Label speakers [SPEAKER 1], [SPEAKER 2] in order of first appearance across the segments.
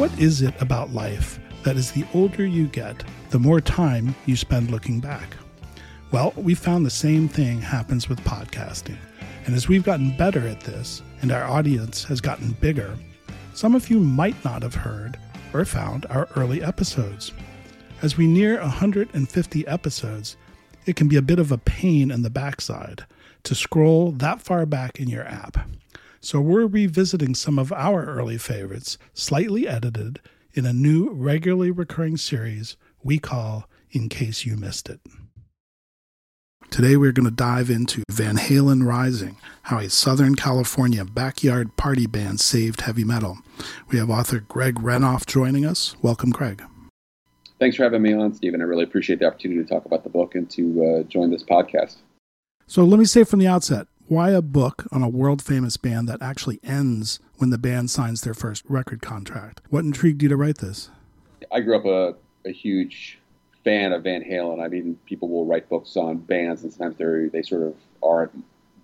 [SPEAKER 1] What is it about life that as the older you get, the more time you spend looking back? Well, we found the same thing happens with podcasting. And as we've gotten better at this and our audience has gotten bigger, some of you might not have heard or found our early episodes. As we near 150 episodes, it can be a bit of a pain in the backside to scroll that far back in your app. So we're revisiting some of our early favorites, slightly edited, in a new regularly recurring series we call In Case You Missed It. Today we're going to dive into Van Halen Rising, how a Southern California backyard party band saved heavy metal. We have author Greg Renoff joining us. Welcome, Greg.
[SPEAKER 2] Thanks for having me on, Stephen. I really appreciate the opportunity to talk about the book and to uh, join this podcast.
[SPEAKER 1] So let me say from the outset why a book on a world famous band that actually ends when the band signs their first record contract? What intrigued you to write this?
[SPEAKER 2] I grew up a, a huge fan of Van Halen. I mean, people will write books on bands, and sometimes they they sort of aren't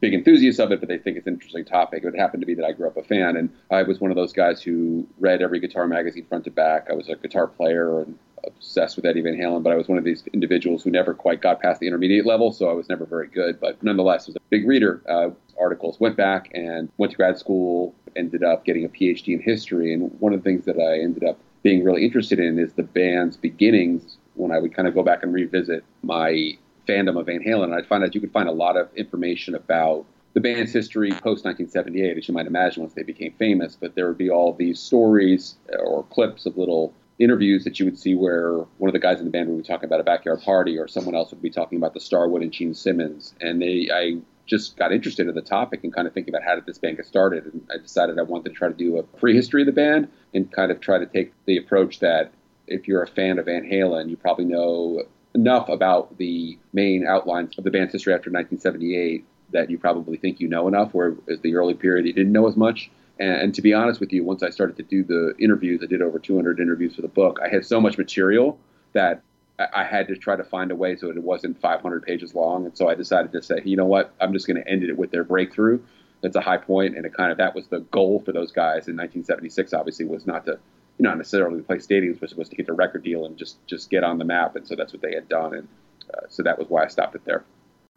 [SPEAKER 2] big enthusiasts of it, but they think it's an interesting topic. It happened to be that I grew up a fan, and I was one of those guys who read every guitar magazine front to back. I was a guitar player and obsessed with Eddie Van Halen, but I was one of these individuals who never quite got past the intermediate level, so I was never very good. But nonetheless, was a big reader. Uh, articles. Went back and went to grad school. Ended up getting a PhD in history, and one of the things that I ended up being really interested in is the band's beginnings. When I would kind of go back and revisit my fandom of Van Halen, and I'd find that you could find a lot of information about the band's history post 1978, as you might imagine, once they became famous. But there would be all these stories or clips of little interviews that you would see where one of the guys in the band would be talking about a backyard party, or someone else would be talking about the Starwood and Gene Simmons. And they, I just got interested in the topic and kind of thinking about how did this band get started. And I decided I wanted to try to do a prehistory of the band and kind of try to take the approach that if you're a fan of Van Halen, you probably know enough about the main outlines of the band's history after 1978 that you probably think you know enough, whereas the early period you didn't know as much. And, to be honest with you, once I started to do the interviews, I did over 200 interviews for the book. I had so much material that I, I had to try to find a way so it wasn't 500 pages long. And so I decided to say, you know what, I'm just going to end it with their breakthrough. That's a high point, and it kind of that was the goal for those guys in 1976. Obviously, was not to you know, not necessarily play stadiums, but was to get the record deal and just just get on the map. And so that's what they had done, and uh, so that was why I stopped it there.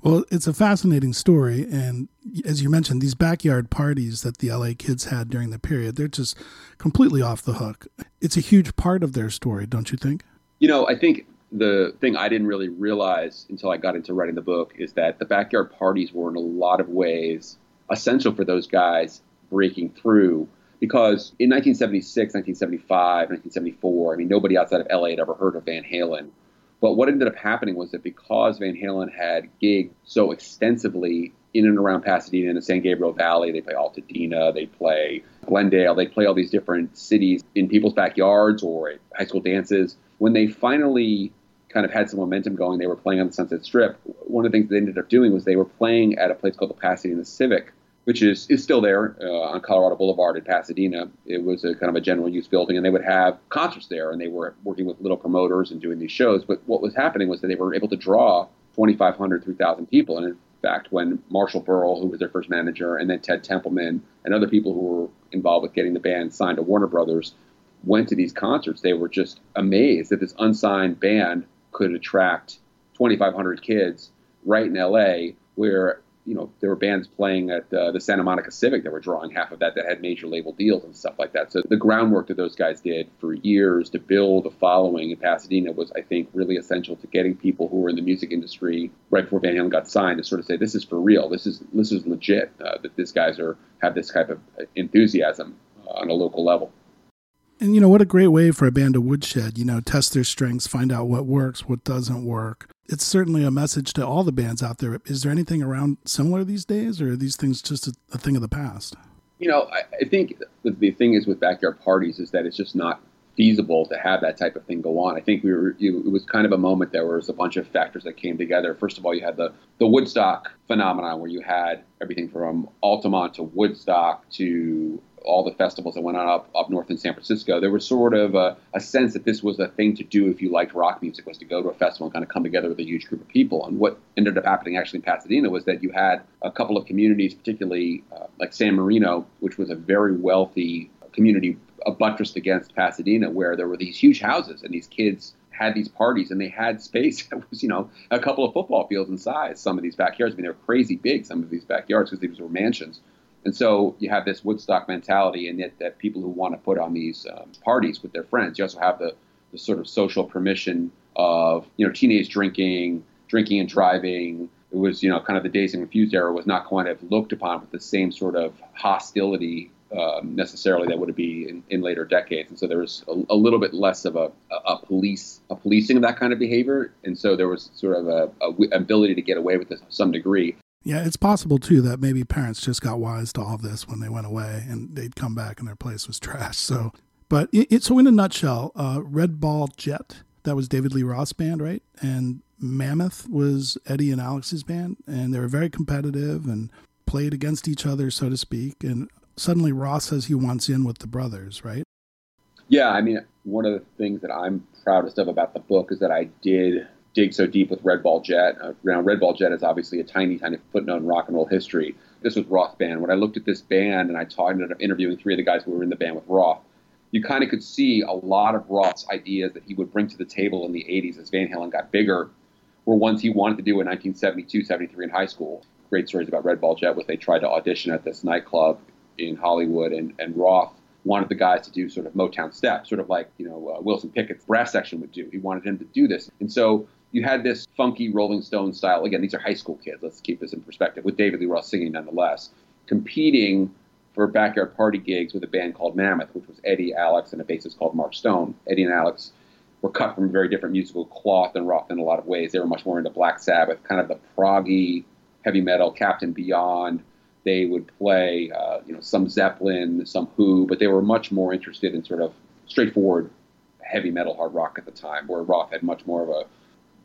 [SPEAKER 1] Well, it's a fascinating story. And as you mentioned, these backyard parties that the LA kids had during the period, they're just completely off the hook. It's a huge part of their story, don't you think?
[SPEAKER 2] You know, I think the thing I didn't really realize until I got into writing the book is that the backyard parties were in a lot of ways essential for those guys breaking through because in 1976, 1975, 1974, I mean, nobody outside of LA had ever heard of Van Halen. But what ended up happening was that because Van Halen had gigged so extensively in and around Pasadena in the San Gabriel Valley, they play Altadena, they play Glendale, they play all these different cities in people's backyards or at high school dances. When they finally kind of had some momentum going, they were playing on the Sunset Strip. One of the things they ended up doing was they were playing at a place called the Pasadena Civic, which is, is still there uh, on Colorado Boulevard in Pasadena. It was a kind of a general use building, and they would have concerts there, and they were working with little promoters and doing these shows. But what was happening was that they were able to draw 2,500, 3,000 people. And in fact, when Marshall Berle, who was their first manager, and then Ted Templeman and other people who were involved with getting the band signed to Warner Brothers, went to these concerts, they were just amazed that this unsigned band could attract 2,500 kids right in LA, where you know there were bands playing at uh, the Santa Monica Civic that were drawing half of that that had major label deals and stuff like that. So the groundwork that those guys did for years to build a following in Pasadena was, I think, really essential to getting people who were in the music industry right before Van Halen got signed to sort of say this is for real, this is this is legit, uh, that these guys are have this type of enthusiasm on a local level.
[SPEAKER 1] And you know what a great way for a band to woodshed, you know, test their strengths, find out what works, what doesn't work. It's certainly a message to all the bands out there. Is there anything around similar these days, or are these things just a, a thing of the past?
[SPEAKER 2] You know, I, I think the, the thing is with backyard parties is that it's just not feasible to have that type of thing go on. I think we were it was kind of a moment there was a bunch of factors that came together. First of all, you had the the Woodstock phenomenon where you had everything from Altamont to Woodstock to all the festivals that went on up, up north in San Francisco, there was sort of a, a, sense that this was a thing to do if you liked rock music, was to go to a festival and kind of come together with a huge group of people. And what ended up happening actually in Pasadena was that you had a couple of communities, particularly uh, like San Marino, which was a very wealthy community buttressed against Pasadena, where there were these huge houses and these kids had these parties and they had space that was, you know, a couple of football fields in size. Some of these backyards, I mean, they were crazy big, some of these backyards, because these were mansions. And so you have this Woodstock mentality, and yet that people who want to put on these um, parties with their friends. You also have the, the sort of social permission of you know teenage drinking, drinking and driving. It was you know kind of the Dazed and Confused era was not of looked upon with the same sort of hostility um, necessarily that would be in, in, later decades. And so there was a, a little bit less of a, a, police a policing of that kind of behavior, and so there was sort of a, a ability to get away with this to some degree.
[SPEAKER 1] Yeah, it's possible too that maybe parents just got wise to all this when they went away and they'd come back and their place was trash. So, but it, so in a nutshell, uh, Red Ball Jet, that was David Lee Roth's band, right? And Mammoth was Eddie and Alex's band, and they were very competitive and played against each other, so to speak. And suddenly Roth says he wants in with the brothers, right?
[SPEAKER 2] Yeah, I mean, one of the things that I'm proudest of about the book is that I did dig so deep with Red Ball Jet. Uh, now, Red Ball Jet is obviously a tiny, tiny footnote in rock and roll history. This was Roth band. When I looked at this band and I talked, ended up interviewing three of the guys who were in the band with Roth, you kind of could see a lot of Roth's ideas that he would bring to the table in the 80s as Van Halen got bigger were ones he wanted to do in 1972, 73 in high school. Great stories about Red Ball Jet was they tried to audition at this nightclub in Hollywood, and, and Roth wanted the guys to do sort of Motown steps, sort of like you know uh, Wilson Pickett's brass section would do. He wanted him to do this, and so you had this funky Rolling Stone style. Again, these are high school kids. Let's keep this in perspective. With David Lee Roth singing, nonetheless, competing for backyard party gigs with a band called Mammoth, which was Eddie, Alex, and a bassist called Mark Stone. Eddie and Alex were cut from a very different musical cloth than Roth in a lot of ways. They were much more into Black Sabbath, kind of the proggy heavy metal, Captain Beyond. They would play, uh, you know, some Zeppelin, some Who, but they were much more interested in sort of straightforward heavy metal hard rock at the time, where Roth had much more of a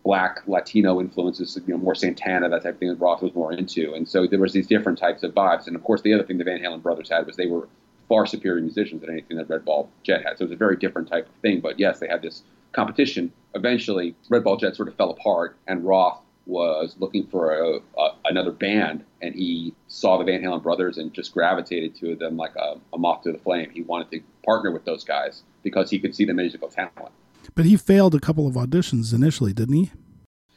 [SPEAKER 2] black Latino influences, you know, more Santana, that type of thing that Roth was more into. And so there was these different types of vibes. And of course, the other thing the Van Halen brothers had was they were far superior musicians than anything that Red Ball Jet had. So it was a very different type of thing. But yes, they had this competition. Eventually, Red Ball Jet sort of fell apart, and Roth was looking for a, a, another band, and he saw the Van Halen brothers and just gravitated to them like a, a moth to the flame. He wanted to partner with those guys because he could see the musical talent.
[SPEAKER 1] But he failed a couple of auditions initially, didn't he?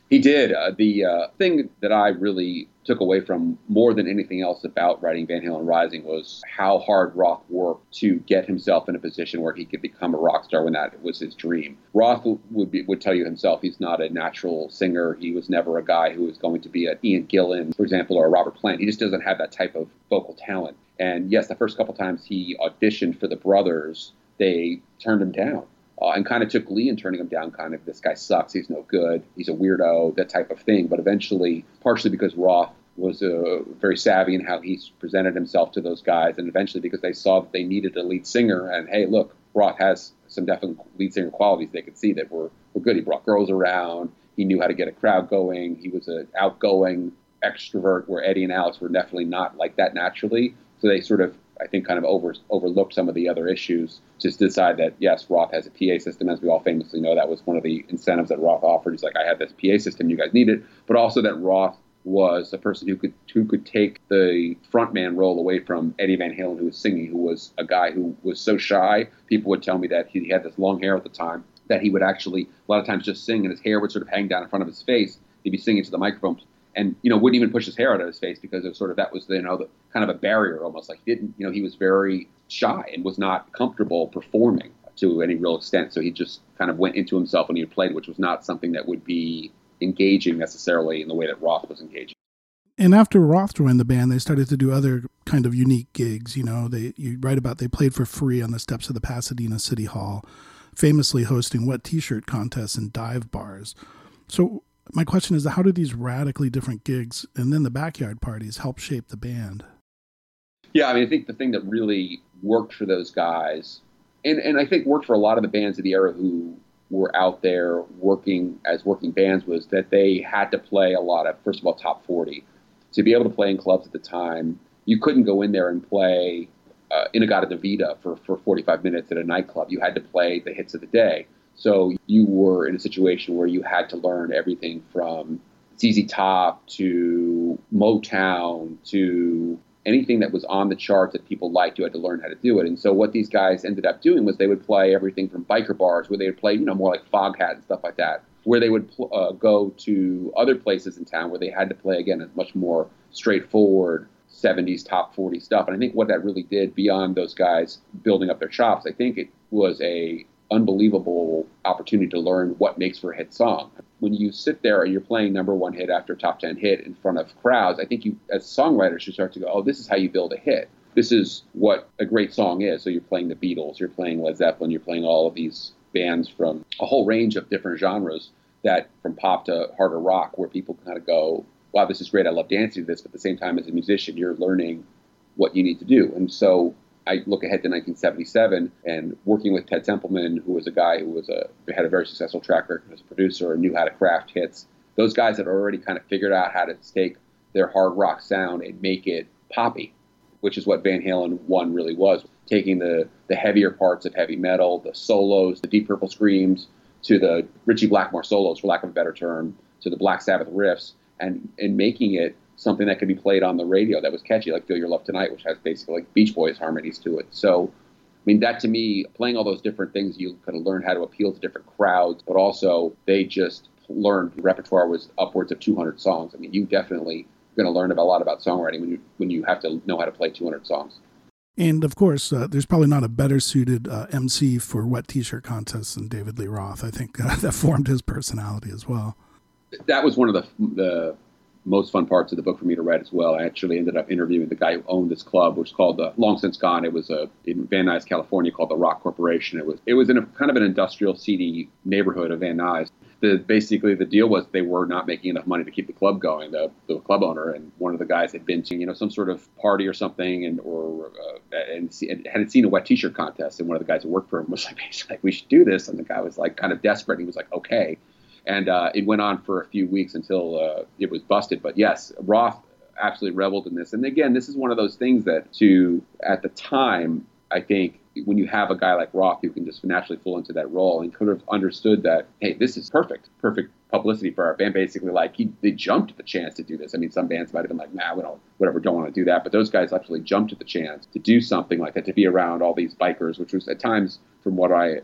[SPEAKER 2] He did. Uh, the uh, thing that I really took away from more than anything else about writing Van Halen Rising was how hard Roth worked to get himself in a position where he could become a rock star when that was his dream. Roth would be, would tell you himself he's not a natural singer. He was never a guy who was going to be an Ian Gillan, for example, or a Robert Plant. He just doesn't have that type of vocal talent. And yes, the first couple times he auditioned for the brothers, they turned him down uh, and kind of took glee in turning him down. Kind of, this guy sucks. He's no good. He's a weirdo. That type of thing. But eventually, partially because Roth was uh, very savvy in how he presented himself to those guys, and eventually because they saw that they needed a lead singer, and hey, look, Roth has some definite lead singer qualities. They could see that were were good. He brought girls around. He knew how to get a crowd going. He was an outgoing extrovert, where Eddie and Alex were definitely not like that naturally. So they sort of I think, kind of over, overlooked some of the other issues. Just decide that yes, Roth has a PA system, as we all famously know. That was one of the incentives that Roth offered. He's like, I have this PA system, you guys need it, but also that Roth was a person who could who could take the frontman role away from Eddie Van Halen, who was singing, who was a guy who was so shy. People would tell me that he had this long hair at the time that he would actually a lot of times just sing, and his hair would sort of hang down in front of his face. He'd be singing to the microphone, and you know wouldn't even push his hair out of his face because it sort of that was you know the, kind of a barrier almost like he didn't you know he was very shy and was not comfortable performing to any real extent. So he just kind of went into himself when he played, which was not something that would be engaging necessarily in the way that Roth was engaging.
[SPEAKER 1] And after Roth joined the band, they started to do other kind of unique gigs. You know, they you write about they played for free on the steps of the Pasadena City Hall, famously hosting wet T-shirt contests and dive bars. So my question is, how do these radically different gigs and then the backyard parties help shape the band?
[SPEAKER 2] Yeah, I mean, I think the thing that really worked for those guys, and, and I think worked for a lot of the bands of the era who were out there working as working bands was that they had to play a lot of, first of all, top 40. To be able to play in clubs at the time, you couldn't go in there and play uh, In-A-Gadda-Da-Vida for, for 45 minutes at a nightclub. You had to play the hits of the day. So you were in a situation where you had to learn everything from ZZ Top to Motown to anything that was on the charts that people liked, you had to learn how to do it. And so what these guys ended up doing was they would play everything from biker bars, where they would play, you know, more like Foghat and stuff like that, where they would pl- uh, go to other places in town where they had to play again a much more straightforward 70s top 40 stuff. And I think what that really did beyond those guys building up their chops, I think it was a unbelievable opportunity to learn what makes for a hit song. When you sit there and you're playing number one hit after top 10 hit in front of crowds, I think you, as songwriters, should start to go, oh, this is how you build a hit. This is what a great song is. So you're playing the Beatles, you're playing Led Zeppelin, you're playing all of these bands from a whole range of different genres that from pop to harder rock, where people kind of go, wow, this is great. I love dancing to this. But at the same time, as a musician, you're learning what you need to do. And so I look ahead to 1977 and working with Ted Templeman, who was a guy who was a had a very successful track record as a producer and knew how to craft hits. Those guys had already kind of figured out how to take their hard rock sound and make it poppy, which is what Van Halen one really was. Taking the the heavier parts of heavy metal, the solos, the Deep Purple screams, to the Ritchie Blackmore solos, for lack of a better term, to the Black Sabbath riffs, and and making it something that could be played on the radio that was catchy, like Feel Your Love Tonight, which has basically like Beach Boys harmonies to it. So, I mean, that to me, playing all those different things, you kind of learn how to appeal to different crowds, but also they just learned the repertoire was upwards of 200 songs. I mean, you definitely going to learn a lot about songwriting when you when you have to know how to play 200 songs.
[SPEAKER 1] And of course, uh, there's probably not a better suited uh, MC for wet t-shirt contests than David Lee Roth. I think uh, that formed his personality as well.
[SPEAKER 2] That was one of the the most fun parts of the book for me to write as well. I actually ended up interviewing the guy who owned this club, which was called the Long Since Gone. It was a in Van Nuys, California, called the Rock Corporation. It was it was in a kind of an industrial, seedy neighborhood of Van Nuys. The, basically the deal was they were not making enough money to keep the club going. The, the club owner and one of the guys had been to you know some sort of party or something, and or uh, and, and had seen a wet T-shirt contest, and one of the guys who worked for him was like, like we should do this, and the guy was like kind of desperate. He was like, okay and uh, it went on for a few weeks until uh, it was busted. But yes, Roth absolutely reveled in this. And again, this is one of those things that, to at the time, I think when you have a guy like Roth who can just naturally fall into that role and could have understood that, hey, this is perfect, perfect publicity for our band. Basically, like he, they jumped at the chance to do this. I mean, some bands might have been like, nah, we don't, whatever, don't want to do that. But those guys actually jumped at the chance to do something like that, to be around all these bikers, which was at times, from what I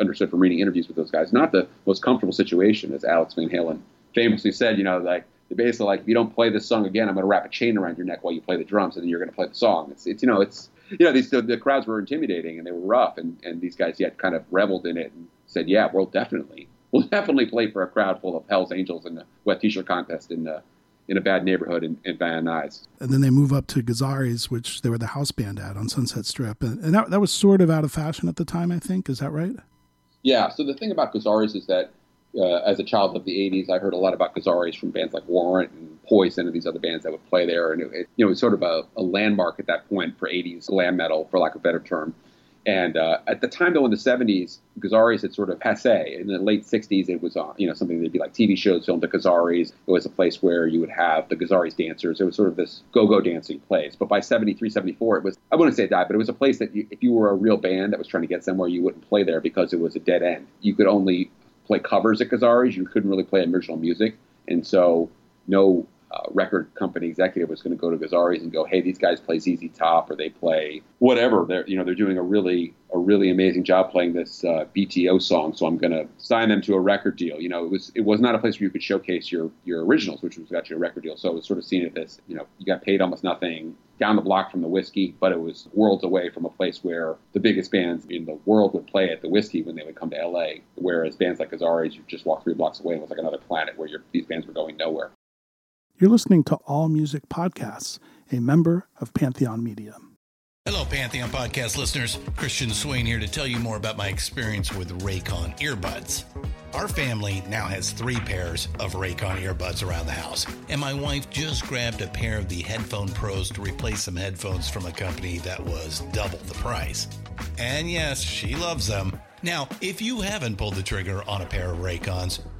[SPEAKER 2] understood from reading interviews with those guys, not the most comfortable situation, as Alex Van Halen famously said. You know, like they're basically like, if you don't play this song again, I'm going to wrap a chain around your neck while you play the drums, and then you're going to play the song. It's, it's you know, it's you know, these the, the crowds were intimidating and they were rough, and and these guys yet kind of reveled in it and said, yeah, we'll definitely, we'll definitely play for a crowd full of Hell's Angels in the wet T-shirt contest in the in a bad neighborhood in, in Van Nuys.
[SPEAKER 1] And then they move up to Gazzarri's, which they were the house band at on Sunset Strip. And, and that, that was sort of out of fashion at the time, I think. Is that right?
[SPEAKER 2] Yeah. So the thing about Gazzarri's is that uh, as a child of the 80s, I heard a lot about Gazzarri's from bands like Warrant and Poison and these other bands that would play there. And it, it you know, it was sort of a, a, landmark at that point for 80s glam metal, for lack of a better term. And uh, at the time, though, in the 70s, Gazzarri's had sort of passe. In the late 60s, it was uh, you know something that'd be like TV shows filmed at Gazzarri's. It was a place where you would have the Gazzarri's dancers. It was sort of this go-go dancing place. But by 73, 74, it was I wouldn't say it died, but it was a place that you, if you were a real band that was trying to get somewhere, you wouldn't play there because it was a dead end. You could only play covers at Gazzarri's. You couldn't really play original music, and so no uh, record company executive was going to go to Gazzarri's and go, "Hey, these guys play ZZ Top or they play whatever. They're you know they're doing a really a really amazing job playing this uh, BTO song, so I'm going to sign them to a record deal." You know, it was it was not a place where you could showcase your your originals, which was got you a record deal. So it was sort of seen as this, you know, you got paid almost nothing down the block from the Whisky, but it was worlds away from a place where the biggest bands in the world would play at the Whisky when they would come to LA. Whereas bands like Gazzarri's, you just walk three blocks away, and it was like another planet where these bands were going nowhere.
[SPEAKER 1] You're listening to All Music Podcasts, a member of Pantheon Media.
[SPEAKER 3] Hello, Pantheon podcast listeners. Christian Swain here to tell you more about my experience with Raycon earbuds. Our family now has three pairs of Raycon earbuds around the house, and my wife just grabbed a pair of the Headphone Pros to replace some headphones from a company that was double the price. And yes, she loves them. Now, if you haven't pulled the trigger on a pair of Raycons,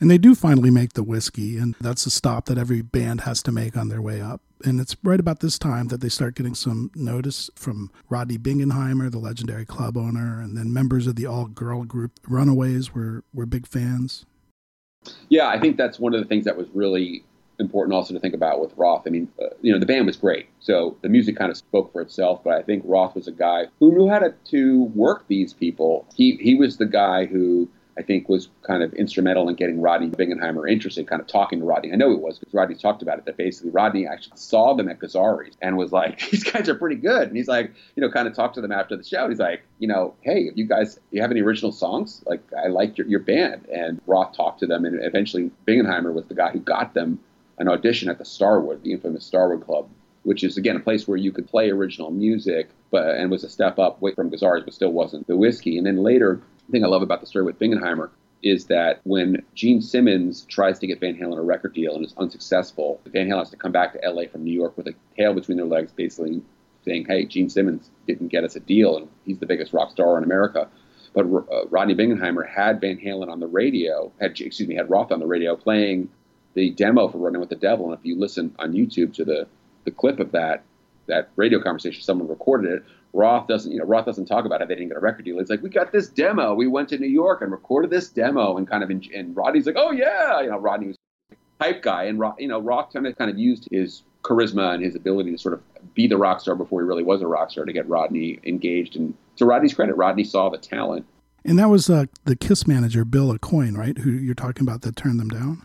[SPEAKER 1] And they do finally make the Whisky, and that's a stop that every band has to make on their way up. And it's right about this time that they start getting some notice from Rodney Bingenheimer, the legendary club owner, and then members of the all girl group Runaways were, were big fans.
[SPEAKER 2] Yeah, I think that's one of the things that was really important also to think about with Roth. I mean, uh, you know, the band was great, so the music kind of spoke for itself. But I think Roth was a guy who knew how to, to work these people. He he was the guy who I think was kind of instrumental in getting Rodney Bingenheimer interested, kind of talking to Rodney. I know he was because Rodney talked about it. That basically Rodney actually saw them at Gazzarri's and was like, "These guys are pretty good." And he's like, you know, kind of talked to them after the show. He's like, you know, hey, you guys, you have any original songs? Like, I like your, your band. And Roth talked to them, and eventually Bingenheimer was the guy who got them an audition at the Starwood, the infamous Starwood Club, which is again a place where you could play original music, but and was a step up from Gazzarri's, but still wasn't the Whisky. And then later thing I love about the story with Bingenheimer is that when Gene Simmons tries to get Van Halen a record deal and is unsuccessful, Van Halen has to come back to LA from New York with a tail between their legs, basically saying, "Hey, Gene Simmons didn't get us a deal, and he's the biggest rock star in America." But uh, Rodney Bingenheimer had Van Halen on the radio, had excuse me, had Roth on the radio playing the demo for Running with the Devil. And if you listen on YouTube to the the clip of that that radio conversation, someone recorded it. Roth doesn't, you know, Roth doesn't talk about it. They didn't get a record deal. It's like we got this demo. We went to New York and recorded this demo, and kind of, and Rodney's like, oh yeah, you know, Rodney was a hype guy, and you know, Roth kind of kind of used his charisma and his ability to sort of be the rock star before he really was a rock star to get Rodney engaged. And to Rodney's credit, Rodney saw the talent.
[SPEAKER 1] And that was uh, the Kiss manager, Bill Aucoin, right? Who you're talking about that turned them down.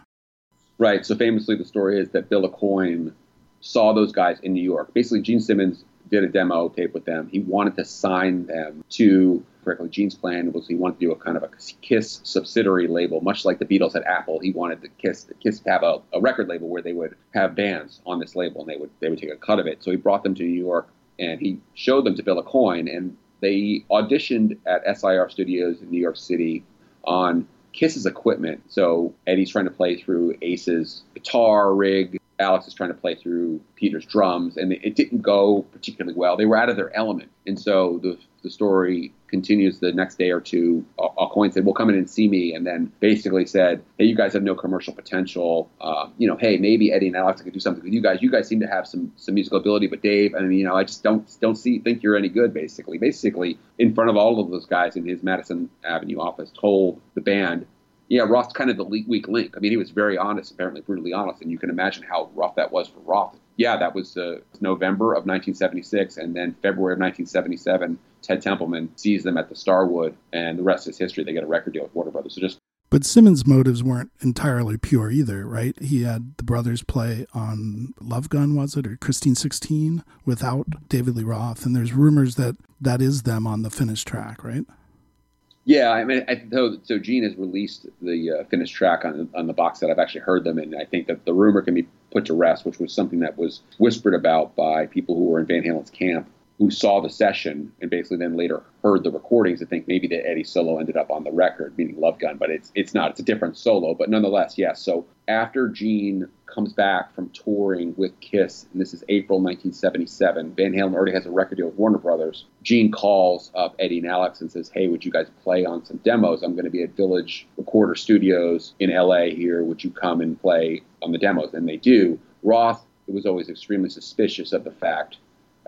[SPEAKER 2] Right. So famously, the story is that Bill Aucoin saw those guys in New York. Basically, Gene Simmons did a demo tape with them. He wanted to sign them to correctly. Gene's plan was he wanted to do a kind of a Kiss subsidiary label, much like the Beatles had Apple. He wanted the Kiss Kiss to have a, a record label where they would have bands on this label and they would they would take a cut of it. So he brought them to New York and he showed them to Bill Aucoin and they auditioned at SIR Studios in New York City on Kiss's equipment. So Eddie's trying to play through Ace's guitar rig Alex is trying to play through Peter's drums, and it didn't go particularly well. They were out of their element, and so the the story continues the next day or two. Aucoin said, "Well, come in and see me," and then basically said, "Hey, you guys have no commercial potential. Um, you know, hey, maybe Eddie and Alex could do something with you guys. You guys seem to have some some musical ability, but Dave, I mean, you know, I just don't don't see think you're any good." Basically, basically in front of all of those guys in his Madison Avenue office, told the band yeah, Roth's kind of the weak link. I mean, he was very honest, apparently brutally honest, and you can imagine how rough that was for Roth. Yeah, that was uh, November of 1976, and then February of 1977, Ted Templeman sees them at the Starwood, and the rest is history. They get a record deal with Warner Brothers. So just
[SPEAKER 1] but Simmons' motives weren't entirely pure either, right? He had the brothers play on Love Gun, was it, or Christine 16 without David Lee Roth. And there's rumors that that is them on the finished track, right?
[SPEAKER 2] Yeah, I mean, I, so, so Gene has released the uh, finished track on, on the box set. I've actually heard them, and I think that the rumor can be put to rest, which was something that was whispered about by people who were in Van Halen's camp who saw the session and basically then later heard the recordings and think maybe that Eddie solo ended up on the record, meaning Love Gun, but it's it's not. It's a different solo, but nonetheless, yes. So after Gene comes back from touring with Kiss, and this is April 1977, Van Halen already has a record deal with Warner Brothers. Gene calls up Eddie and Alex and says, "Hey, would you guys play on some demos? I'm going to be at Village Recorder Studios in LA here. Would you come and play on the demos?" And they do. Roth was always extremely suspicious of the fact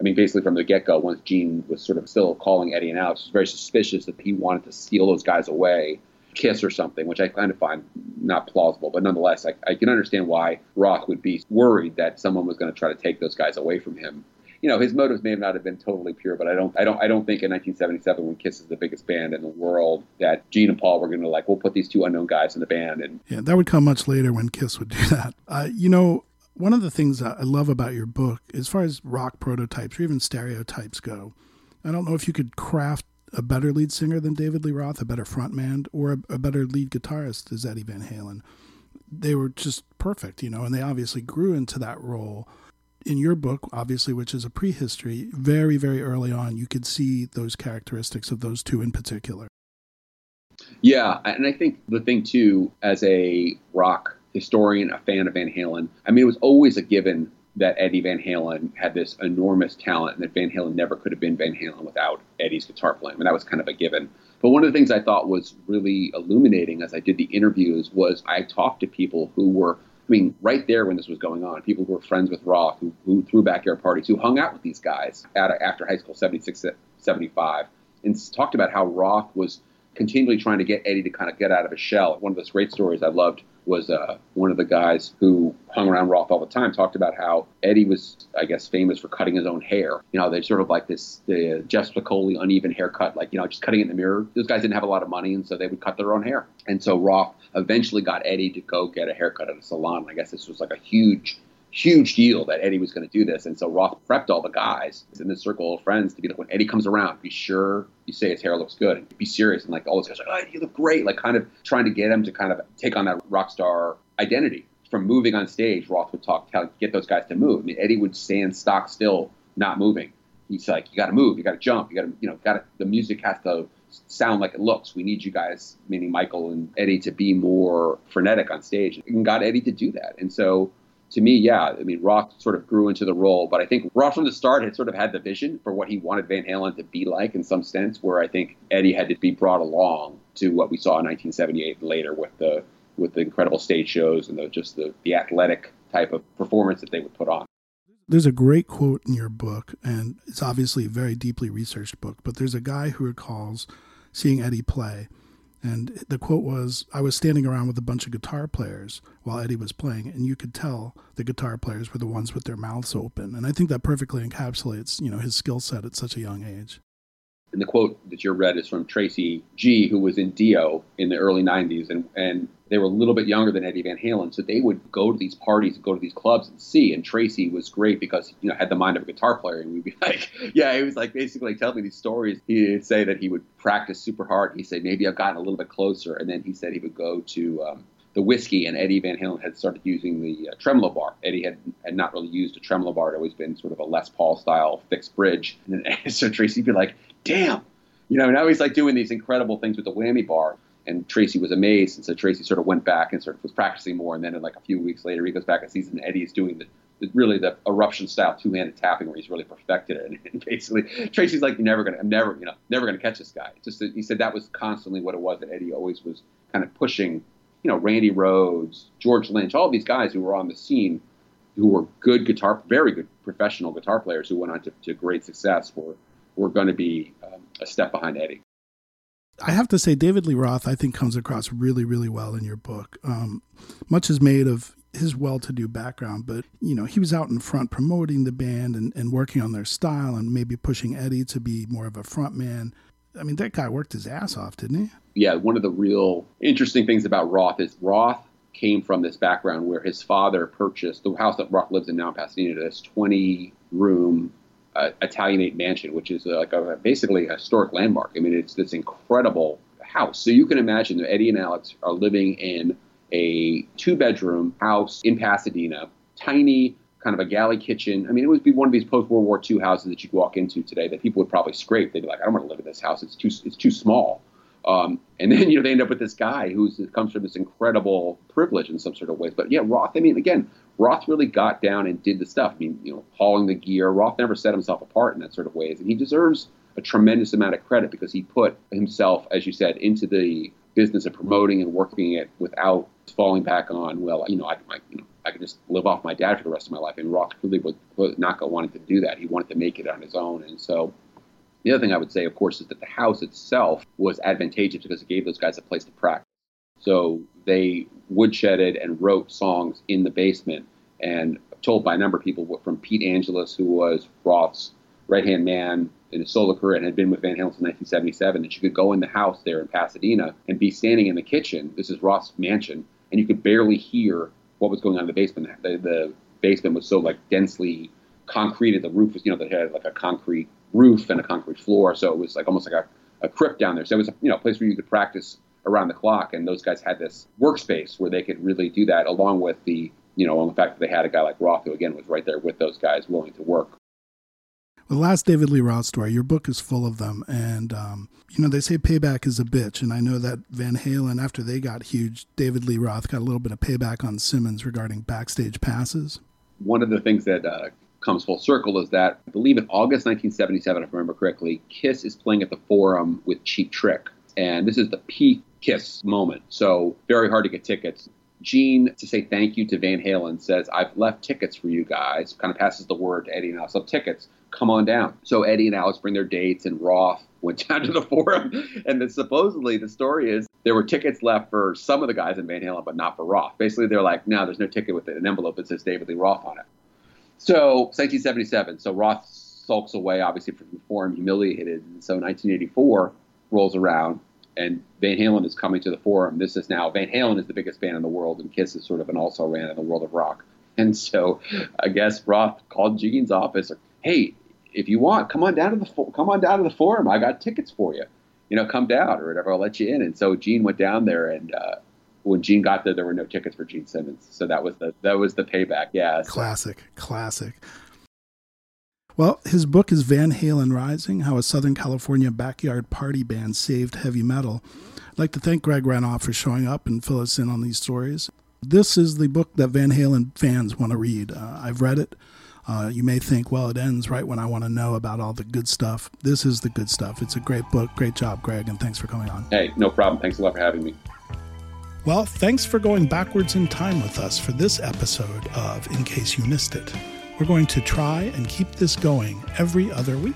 [SPEAKER 2] I mean, basically from the get go, once Gene was sort of still calling Eddie and Alex, was very suspicious that he wanted to steal those guys away, kiss or something, which I kind of find not plausible. But nonetheless, I, I can understand why Roth would be worried that someone was going to try to take those guys away from him. You know, his motives may have not have been totally pure, but I don't, I don't, I don't think in 1977, when Kiss is the biggest band in the world, that Gene and Paul were going to like, we'll put these two unknown guys in the band. And
[SPEAKER 1] yeah, that would come much later when Kiss would do that. Uh, you know, one of the things I love about your book, as far as rock prototypes or even stereotypes go, I don't know if you could craft a better lead singer than David Lee Roth, a better frontman, or a, a better lead guitarist as Eddie Van Halen. They were just perfect, you know, and they obviously grew into that role. In your book, obviously, which is a prehistory, very, very early on, you could see those characteristics of those two in particular.
[SPEAKER 2] Yeah, and I think the thing too, as a rock historian, a fan of Van Halen. I mean, it was always a given that Eddie Van Halen had this enormous talent and that Van Halen never could have been Van Halen without Eddie's guitar playing. And that was kind of a given. But one of the things I thought was really illuminating as I did the interviews was I talked to people who were, I mean, right there when this was going on, people who were friends with Roth, who, who threw backyard parties, who hung out with these guys at, after high school, 76, 75, and talked about how Roth was continually trying to get Eddie to kind of get out of his shell. One of those great stories I loved was uh, one of the guys who hung around Roth all the time, talked about how Eddie was, I guess, famous for cutting his own hair. You know, they sort of like this, the Jeff Spicoli uneven haircut, like, you know, just cutting it in the mirror. Those guys didn't have a lot of money, and so they would cut their own hair. And so Roth eventually got Eddie to go get a haircut at a salon. I guess this was like a huge huge deal that Eddie was going to do this. And so Roth prepped all the guys in the circle of friends to be like, when Eddie comes around, be sure you say his hair looks good and be serious. And like all those guys are like, oh, you look great. Like kind of trying to get him to kind of take on that rock star identity. From moving on stage, Roth would talk, tell, get those guys to move. I mean, Eddie would stand stock still, not moving. He's like, you got to move, you got to jump, you got to, you know, got to, the music has to sound like it looks. We need you guys, meaning Michael and Eddie, to be more frenetic on stage. And got Eddie to do that. And so to me, yeah, I mean, Roth sort of grew into the role, but I think Roth from the start had sort of had the vision for what he wanted Van Halen to be like in some sense, where I think Eddie had to be brought along to what we saw in 1978 and later with the with the incredible stage shows and the, just the, the athletic type of performance that they would put on.
[SPEAKER 1] There's a great quote in your book, and it's obviously a very deeply researched book, but there's a guy who recalls seeing Eddie play and the quote was I was standing around with a bunch of guitar players while Eddie was playing, and you could tell the guitar players were the ones with their mouths open. And I think that perfectly encapsulates, you know, his skill set at such a young age.
[SPEAKER 2] And the quote that you read is from Tracy G, who was in Dio in the early 90s. And, and they were a little bit younger than Eddie Van Halen. So they would go to these parties and go to these clubs and see. And Tracy was great because, you know, had the mind of a guitar player. And we'd be like, yeah, he was like basically telling me these stories. He'd say that he would practice super hard. He'd say, maybe I've gotten a little bit closer. And then he said he would go to, um, the Whisky, and Eddie Van Halen had started using the uh, tremolo bar. Eddie had, had not really used a tremolo bar; it had always been sort of a Les Paul style fixed bridge. And then, so Tracy'd be like, "Damn, you know, now he's like doing these incredible things with the whammy bar. And Tracy was amazed, and so Tracy sort of went back and sort of was practicing more. And then, like a few weeks later, he goes back and sees and Eddie's doing the, the really the eruption style two handed tapping where he's really perfected it. And basically, Tracy's like, "You're never gonna, I'm never, you know, never gonna catch this guy." Just he said that was constantly what it was that Eddie always was kind of pushing. You know, Randy Rhoads, George Lynch, all these guys who were on the scene, who were good guitar, very good professional guitar players who went on to, to great success, were were going to be um, a step behind Eddie.
[SPEAKER 1] I have to say, David Lee Roth, I think, comes across really, really well in your book. Um, much is made of his well-to-do background, but you know he was out in front promoting the band and, and working on their style and maybe pushing Eddie to be more of a front man. I mean, that guy worked his ass off, didn't he?
[SPEAKER 2] Yeah, one of the real interesting things about Roth is Roth came from this background where his father purchased the house that Roth lives in now in Pasadena, this 20-room uh, Italianate mansion, which is uh, like a, basically a historic landmark. I mean, it's this incredible house. So you can imagine that Eddie and Alex are living in a two bedroom house in Pasadena, tiny, kind of a galley kitchen. I mean, it would be one of these post World War II houses that you'd walk into today that people would probably scrape. They'd be like, I don't want to live in this house. It's too, it's too small. Um, and then, you know, they end up with this guy who comes from this incredible privilege in some sort of ways. But yeah, Roth, I mean, again, Roth really got down and did the stuff. I mean, you know, hauling the gear. Roth never set himself apart in that sort of ways. And he deserves a tremendous amount of credit because he put himself, as you said, into the business of promoting and working it without falling back on, well, you know, I, I, you know, I can just live off my dad for the rest of my life. And Roth really was, not wanting to do that. He wanted to make it on his own. And so the other thing I would say, of course, is that the house itself was advantageous because it gave those guys a place to practice. So they woodshedded and wrote songs in the basement. And told by a number of people, from Pete Angelus, who was Roth's right hand man in his solo career and had been with Van Halen since 1977, that you could go in the house there in Pasadena and be standing in the kitchen. This is Roth's mansion, and you could barely hear what was going on in the basement. The, the basement was so like densely concreted. The roof was, you know, they had like a concrete roof and a concrete floor, so it was like almost like a, a crypt down there. So it was, you know, a place where you could practice around the clock. And those guys had this workspace where they could really do that, along with the, you know, the fact that they had a guy like Roth who again was right there with those guys, willing to work.
[SPEAKER 1] The last David Lee Roth story, your book is full of them. And, um, you know, they say payback is a bitch. And I know that Van Halen, after they got huge, David Lee Roth got a little bit of payback on Simmons regarding backstage passes.
[SPEAKER 2] One of the things that uh, comes full circle is that I believe in August 1977, if I remember correctly, Kiss is playing at the Forum with Cheap Trick. And this is the peak Kiss moment. So very hard to get tickets. Gene, to say thank you to Van Halen, says, I've left tickets for you guys. Kind of passes the word to Eddie and Alex. So tickets, come on down. So Eddie and Alex bring their dates, and Roth went down to the forum. And then supposedly the story is there were tickets left for some of the guys in Van Halen, but not for Roth. Basically, they're like, no, there's no ticket with an envelope that says David Lee Roth on it. So 1977. So Roth sulks away, obviously from the forum, humiliated. And so 1984 rolls around and Van Halen is coming to the forum. This is now Van Halen is the biggest band in the world, and Kiss is sort of an also ran in the world of rock. And so, I guess Roth called Gene's office. Hey, if you want, come on down to the come on down to the forum. I got tickets for you. You know, come down or whatever. I'll let you in. And so Gene went down there, and uh, when Gene got there, there were no tickets for Gene Simmons. So that was the that was the payback. Yeah,
[SPEAKER 1] classic, classic. Well, his book is Van Halen Rising How a Southern California Backyard Party Band Saved Heavy Metal. I'd like to thank Greg Renoff for showing up and fill us in on these stories. This is the book that Van Halen fans want to read. Uh, I've read it. Uh, you may think, well, it ends right when I want to know about all the good stuff. This is the good stuff. It's a great book. Great job, Greg, and thanks for coming on.
[SPEAKER 2] Hey, no problem. Thanks a lot for having me.
[SPEAKER 1] Well, thanks for going backwards in time with us for this episode of In Case You Missed It. We're going to try and keep this going every other week.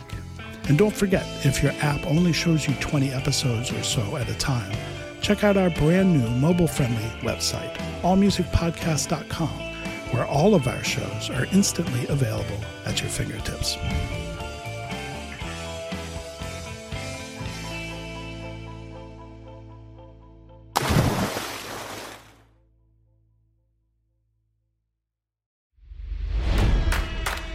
[SPEAKER 1] And don't forget, if your app only shows you 20 episodes or so at a time, check out our brand new mobile friendly website, allmusicpodcast.com, where all of our shows are instantly available at your fingertips.